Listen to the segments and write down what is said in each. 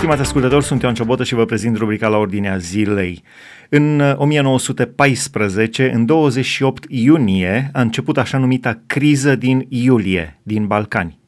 Stimați ascultători, sunt Ioan Ciobotă și vă prezint rubrica la ordinea zilei. În 1914, uh, în 28 iunie, a început așa numita criză din iulie, din Balcani.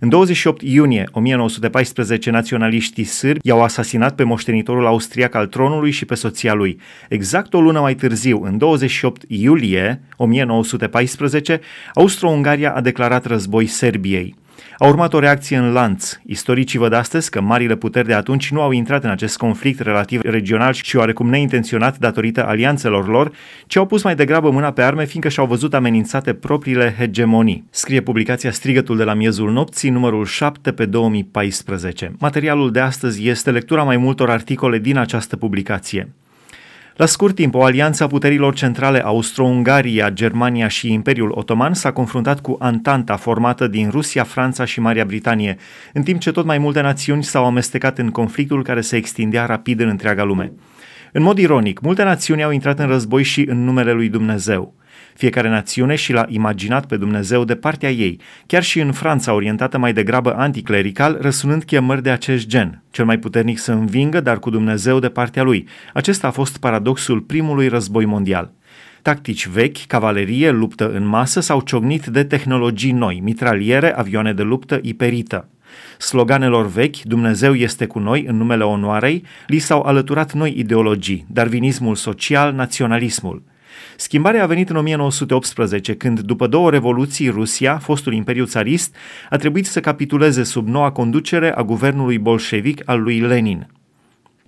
În 28 iunie 1914, naționaliștii sârbi i-au asasinat pe moștenitorul austriac al tronului și pe soția lui. Exact o lună mai târziu, în 28 iulie 1914, Austro-Ungaria a declarat război Serbiei. A urmat o reacție în lanț. Istoricii văd astăzi că marile puteri de atunci nu au intrat în acest conflict relativ regional și oarecum neintenționat datorită alianțelor lor, ci au pus mai degrabă mâna pe arme fiindcă și-au văzut amenințate propriile hegemonii. Scrie publicația Strigătul de la miezul nopții, numărul 7 pe 2014. Materialul de astăzi este lectura mai multor articole din această publicație. La scurt timp, o alianță a puterilor centrale Austro-Ungaria, Germania și Imperiul Otoman s-a confruntat cu Antanta formată din Rusia, Franța și Marea Britanie, în timp ce tot mai multe națiuni s-au amestecat în conflictul care se extindea rapid în întreaga lume. În mod ironic, multe națiuni au intrat în război și în numele lui Dumnezeu. Fiecare națiune și l-a imaginat pe Dumnezeu de partea ei, chiar și în Franța orientată mai degrabă anticlerical, răsunând chemări de acest gen. Cel mai puternic să învingă, dar cu Dumnezeu de partea lui. Acesta a fost paradoxul primului război mondial. Tactici vechi, cavalerie, luptă în masă s-au ciocnit de tehnologii noi, mitraliere, avioane de luptă, iperită. Sloganelor vechi, Dumnezeu este cu noi în numele onoarei, li s-au alăturat noi ideologii, darwinismul social, naționalismul. Schimbarea a venit în 1918, când, după două revoluții, Rusia, fostul imperiu țarist, a trebuit să capituleze sub noua conducere a guvernului bolșevic al lui Lenin.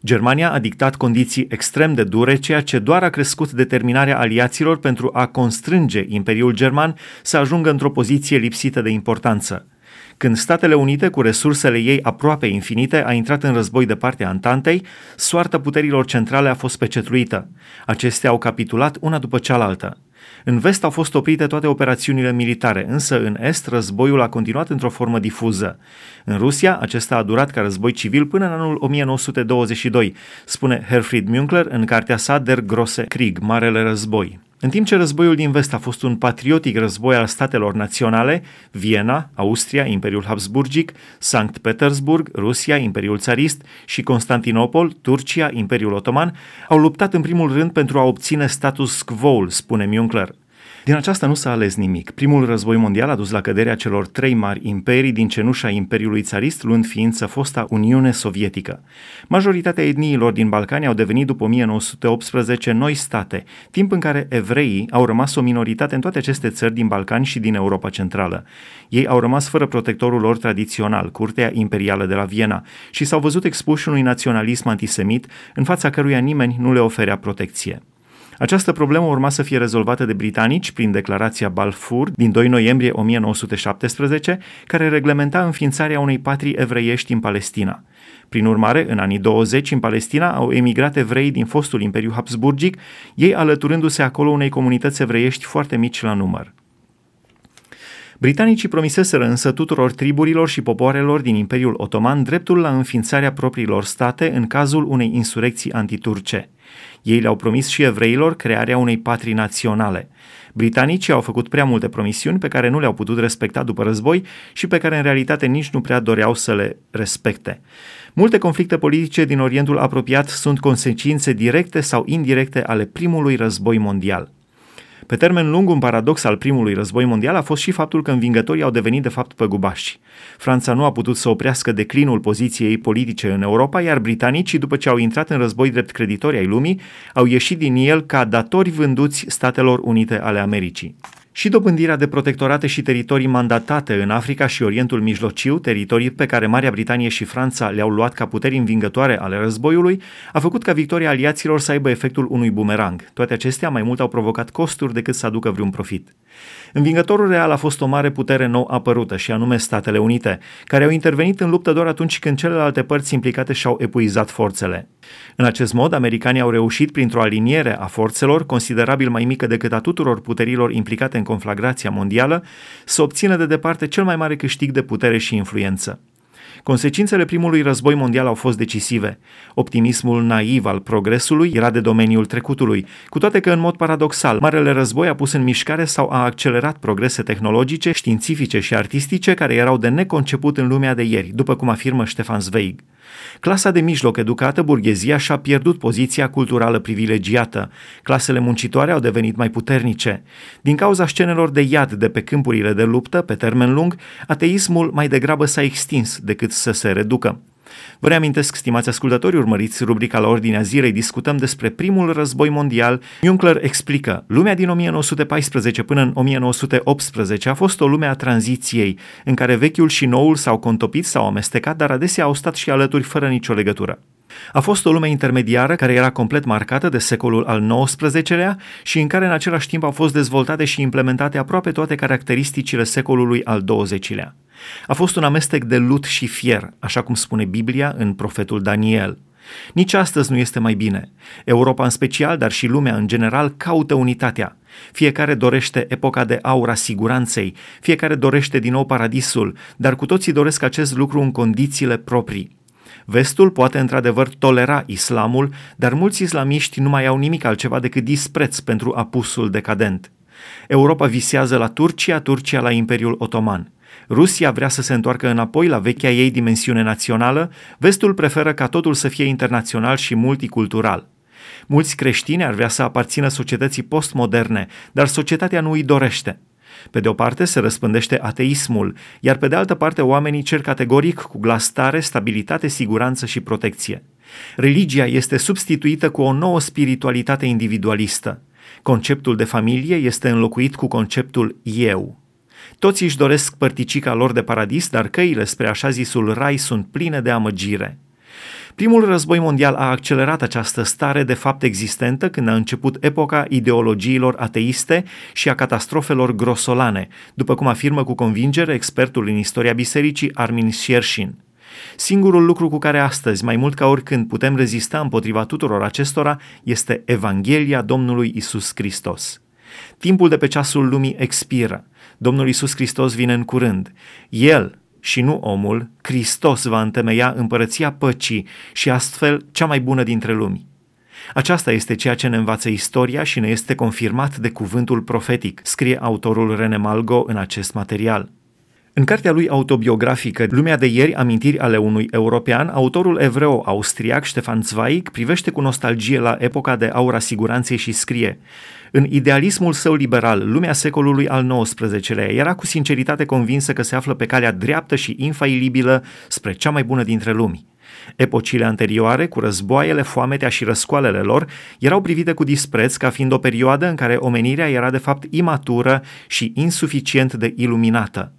Germania a dictat condiții extrem de dure, ceea ce doar a crescut determinarea aliaților pentru a constrânge Imperiul German să ajungă într-o poziție lipsită de importanță. Când Statele Unite, cu resursele ei aproape infinite, a intrat în război de partea Antantei, soarta puterilor centrale a fost pecetluită. Acestea au capitulat una după cealaltă. În vest au fost oprite toate operațiunile militare, însă în est războiul a continuat într-o formă difuză. În Rusia, acesta a durat ca război civil până în anul 1922, spune Herfried Münkler în cartea sa Der Grosse Krieg, Marele Război. În timp ce războiul din vest a fost un patriotic război al statelor naționale, Viena, Austria, Imperiul Habsburgic, Sankt Petersburg, Rusia, Imperiul Țarist și Constantinopol, Turcia, Imperiul Otoman, au luptat în primul rând pentru a obține status quo, spune Münkler. Din aceasta nu s-a ales nimic. Primul război mondial a dus la căderea celor trei mari imperii din cenușa Imperiului Țarist, luând ființă fosta Uniune Sovietică. Majoritatea etniilor din Balcani au devenit după 1918 noi state, timp în care evreii au rămas o minoritate în toate aceste țări din Balcani și din Europa Centrală. Ei au rămas fără protectorul lor tradițional, Curtea Imperială de la Viena, și s-au văzut expuși unui naționalism antisemit în fața căruia nimeni nu le oferea protecție. Această problemă urma să fie rezolvată de britanici prin declarația Balfour din 2 noiembrie 1917, care reglementa înființarea unei patrii evreiești în Palestina. Prin urmare, în anii 20, în Palestina au emigrat evrei din fostul Imperiu Habsburgic, ei alăturându-se acolo unei comunități evreiești foarte mici la număr. Britanicii promiseseră însă tuturor triburilor și popoarelor din Imperiul Otoman dreptul la înființarea propriilor state în cazul unei insurecții antiturce. Ei le-au promis și evreilor crearea unei patrii naționale. Britanicii au făcut prea multe promisiuni pe care nu le-au putut respecta după război și pe care în realitate nici nu prea doreau să le respecte. Multe conflicte politice din Orientul apropiat sunt consecințe directe sau indirecte ale primului război mondial. Pe termen lung, un paradox al primului război mondial a fost și faptul că învingătorii au devenit de fapt păgubași. Franța nu a putut să oprească declinul poziției politice în Europa, iar britanicii, după ce au intrat în război drept creditori ai lumii, au ieșit din el ca datori vânduți Statelor Unite ale Americii. Și dobândirea de protectorate și teritorii mandatate în Africa și Orientul Mijlociu, teritorii pe care Marea Britanie și Franța le-au luat ca puteri învingătoare ale războiului, a făcut ca victoria aliaților să aibă efectul unui bumerang. Toate acestea mai mult au provocat costuri decât să aducă vreun profit. Învingătorul real a fost o mare putere nou apărută, și anume Statele Unite, care au intervenit în luptă doar atunci când celelalte părți implicate și-au epuizat forțele. În acest mod, americanii au reușit, printr-o aliniere a forțelor, considerabil mai mică decât a tuturor puterilor implicate în conflagrația mondială, să obțină de departe cel mai mare câștig de putere și influență. Consecințele primului război mondial au fost decisive. Optimismul naiv al progresului era de domeniul trecutului, cu toate că, în mod paradoxal, Marele Război a pus în mișcare sau a accelerat progrese tehnologice, științifice și artistice care erau de neconceput în lumea de ieri, după cum afirmă Ștefan Zweig. Clasa de mijloc educată, burghezia, și-a pierdut poziția culturală privilegiată. Clasele muncitoare au devenit mai puternice. Din cauza scenelor de iad de pe câmpurile de luptă, pe termen lung, ateismul mai degrabă s-a extins decât să se reducă. Vă reamintesc, stimați ascultători, urmăriți rubrica la ordinea zilei, discutăm despre primul război mondial. Juncker explică, lumea din 1914 până în 1918 a fost o lume a tranziției, în care vechiul și noul s-au contopit, s-au amestecat, dar adesea au stat și alături fără nicio legătură. A fost o lume intermediară care era complet marcată de secolul al XIX-lea și în care în același timp au fost dezvoltate și implementate aproape toate caracteristicile secolului al XX-lea. A fost un amestec de lut și fier, așa cum spune Biblia în profetul Daniel. Nici astăzi nu este mai bine. Europa în special, dar și lumea în general, caută unitatea. Fiecare dorește epoca de aur a siguranței, fiecare dorește din nou paradisul, dar cu toții doresc acest lucru în condițiile proprii. Vestul poate într-adevăr tolera islamul, dar mulți islamiști nu mai au nimic altceva decât dispreț pentru apusul decadent. Europa visează la Turcia, Turcia la Imperiul Otoman. Rusia vrea să se întoarcă înapoi la vechea ei dimensiune națională, vestul preferă ca totul să fie internațional și multicultural. Mulți creștini ar vrea să aparțină societății postmoderne, dar societatea nu îi dorește. Pe de o parte se răspândește ateismul, iar pe de altă parte oamenii cer categoric cu glas tare stabilitate, siguranță și protecție. Religia este substituită cu o nouă spiritualitate individualistă. Conceptul de familie este înlocuit cu conceptul eu. Toți își doresc părticica lor de paradis, dar căile spre așa zisul rai sunt pline de amăgire. Primul război mondial a accelerat această stare de fapt existentă când a început epoca ideologiilor ateiste și a catastrofelor grosolane, după cum afirmă cu convingere expertul în istoria bisericii Armin Sierșin. Singurul lucru cu care astăzi, mai mult ca oricând, putem rezista împotriva tuturor acestora este Evanghelia Domnului Isus Hristos. Timpul de pe ceasul lumii expiră. Domnul Isus Hristos vine în curând. El, și nu omul, Hristos va întemeia împărăția păcii și astfel cea mai bună dintre lumi. Aceasta este ceea ce ne învață istoria și ne este confirmat de cuvântul profetic, scrie autorul Rene Malgo în acest material. În cartea lui autobiografică Lumea de ieri, amintiri ale unui european, autorul evreo-austriac Ștefan Zweig privește cu nostalgie la epoca de aura siguranței și scrie În idealismul său liberal, lumea secolului al XIX-lea era cu sinceritate convinsă că se află pe calea dreaptă și infailibilă spre cea mai bună dintre lumi. Epocile anterioare, cu războaiele, foametea și răscoalele lor, erau privite cu dispreț ca fiind o perioadă în care omenirea era de fapt imatură și insuficient de iluminată.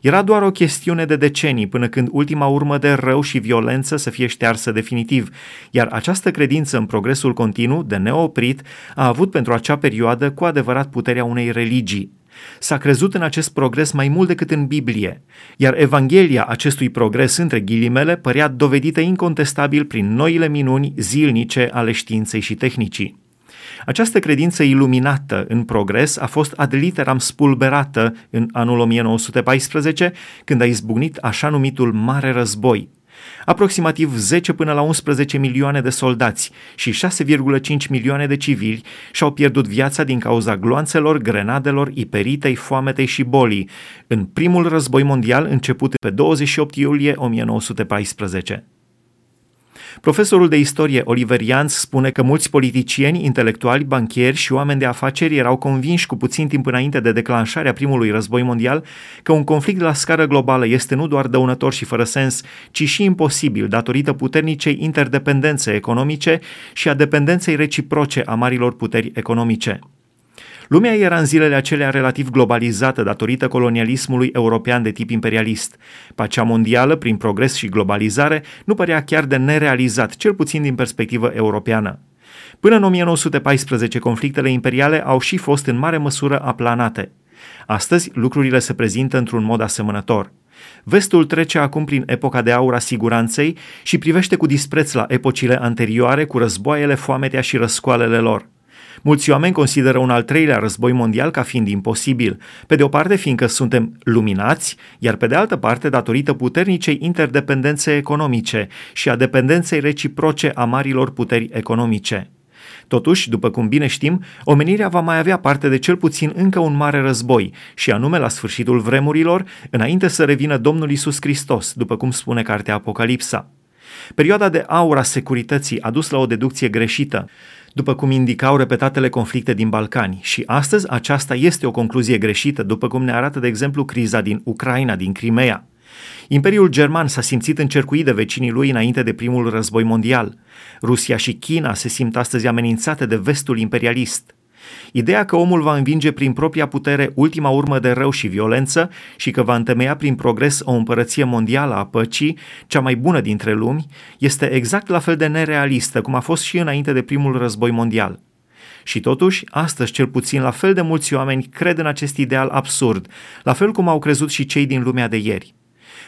Era doar o chestiune de decenii până când ultima urmă de rău și violență să fie ștearsă definitiv, iar această credință în progresul continuu, de neoprit, a avut pentru acea perioadă cu adevărat puterea unei religii. S-a crezut în acest progres mai mult decât în Biblie, iar Evanghelia acestui progres, între ghilimele, părea dovedită incontestabil prin noile minuni zilnice ale științei și tehnicii. Această credință iluminată în progres a fost ad literam spulberată în anul 1914, când a izbucnit așa numitul Mare Război. Aproximativ 10 până la 11 milioane de soldați și 6,5 milioane de civili și-au pierdut viața din cauza gloanțelor, grenadelor, iperitei, foametei și bolii în primul război mondial început pe 28 iulie 1914. Profesorul de istorie Oliver Jans spune că mulți politicieni, intelectuali, banchieri și oameni de afaceri erau convinși cu puțin timp înainte de declanșarea primului război mondial că un conflict la scară globală este nu doar dăunător și fără sens, ci și imposibil datorită puternicei interdependențe economice și a dependenței reciproce a marilor puteri economice. Lumea era în zilele acelea relativ globalizată datorită colonialismului european de tip imperialist. Pacea mondială, prin progres și globalizare, nu părea chiar de nerealizat, cel puțin din perspectivă europeană. Până în 1914, conflictele imperiale au și fost în mare măsură aplanate. Astăzi, lucrurile se prezintă într-un mod asemănător. Vestul trece acum prin epoca de aur a siguranței și privește cu dispreț la epocile anterioare cu războaiele, foametea și răscoalele lor. Mulți oameni consideră un al treilea război mondial ca fiind imposibil, pe de o parte fiindcă suntem luminați, iar pe de altă parte datorită puternicei interdependențe economice și a dependenței reciproce a marilor puteri economice. Totuși, după cum bine știm, omenirea va mai avea parte de cel puțin încă un mare război, și anume la sfârșitul vremurilor, înainte să revină Domnul Isus Hristos, după cum spune cartea Apocalipsa. Perioada de aur a securității a dus la o deducție greșită, după cum indicau repetatele conflicte din Balcani. Și astăzi aceasta este o concluzie greșită, după cum ne arată, de exemplu, criza din Ucraina, din Crimea. Imperiul German s-a simțit încercuit de vecinii lui înainte de primul război mondial. Rusia și China se simt astăzi amenințate de vestul imperialist. Ideea că omul va învinge prin propria putere ultima urmă de rău și violență și că va întemeia prin progres o împărăție mondială a păcii, cea mai bună dintre lumi, este exact la fel de nerealistă cum a fost și înainte de primul război mondial. Și totuși, astăzi cel puțin la fel de mulți oameni cred în acest ideal absurd, la fel cum au crezut și cei din lumea de ieri.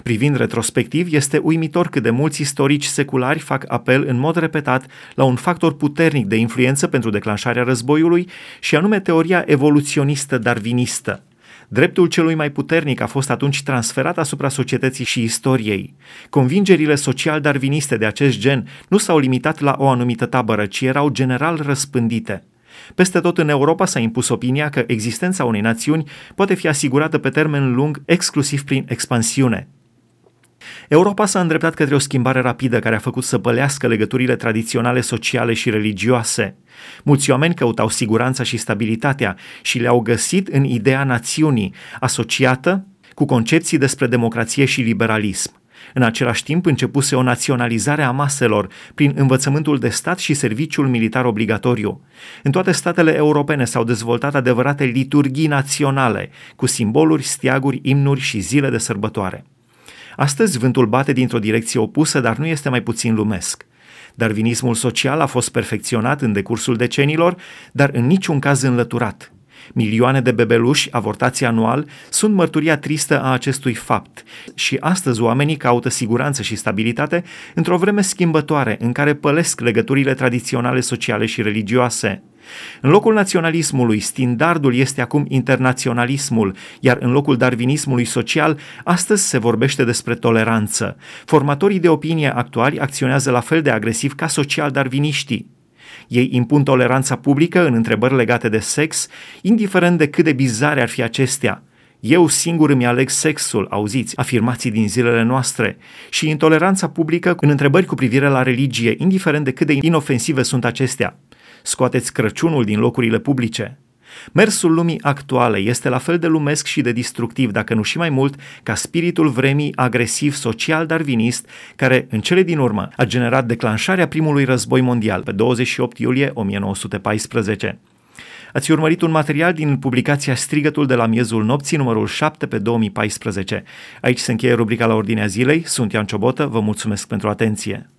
Privind retrospectiv, este uimitor cât de mulți istorici seculari fac apel în mod repetat la un factor puternic de influență pentru declanșarea războiului și anume teoria evoluționistă darwinistă. Dreptul celui mai puternic a fost atunci transferat asupra societății și istoriei. Convingerile social-darwiniste de acest gen nu s-au limitat la o anumită tabără, ci erau general răspândite. Peste tot în Europa s-a impus opinia că existența unei națiuni poate fi asigurată pe termen lung exclusiv prin expansiune. Europa s-a îndreptat către o schimbare rapidă care a făcut să pălească legăturile tradiționale sociale și religioase. Mulți oameni căutau siguranța și stabilitatea și le-au găsit în ideea națiunii, asociată cu concepții despre democrație și liberalism. În același timp începuse o naționalizare a maselor prin învățământul de stat și serviciul militar obligatoriu. În toate statele europene s-au dezvoltat adevărate liturghii naționale, cu simboluri, steaguri, imnuri și zile de sărbătoare. Astăzi vântul bate dintr-o direcție opusă, dar nu este mai puțin lumesc. Darwinismul social a fost perfecționat în decursul decenilor, dar în niciun caz înlăturat. Milioane de bebeluși avortați anual sunt mărturia tristă a acestui fapt și astăzi oamenii caută siguranță și stabilitate într-o vreme schimbătoare în care pălesc legăturile tradiționale sociale și religioase. În locul naționalismului, standardul este acum internaționalismul, iar în locul darwinismului social, astăzi se vorbește despre toleranță. Formatorii de opinie actuali acționează la fel de agresiv ca social-darwiniștii. Ei impun toleranța publică în întrebări legate de sex, indiferent de cât de bizare ar fi acestea. Eu singur îmi aleg sexul, auziți, afirmații din zilele noastre, și intoleranța publică în întrebări cu privire la religie, indiferent de cât de inofensive sunt acestea. Scoateți Crăciunul din locurile publice. Mersul lumii actuale este la fel de lumesc și de destructiv, dacă nu și mai mult, ca spiritul vremii agresiv social-darwinist, care, în cele din urmă, a generat declanșarea primului război mondial pe 28 iulie 1914. Ați urmărit un material din publicația Strigătul de la miezul nopții, numărul 7 pe 2014. Aici se încheie rubrica la ordinea zilei. Sunt Ian Ciobotă, vă mulțumesc pentru atenție.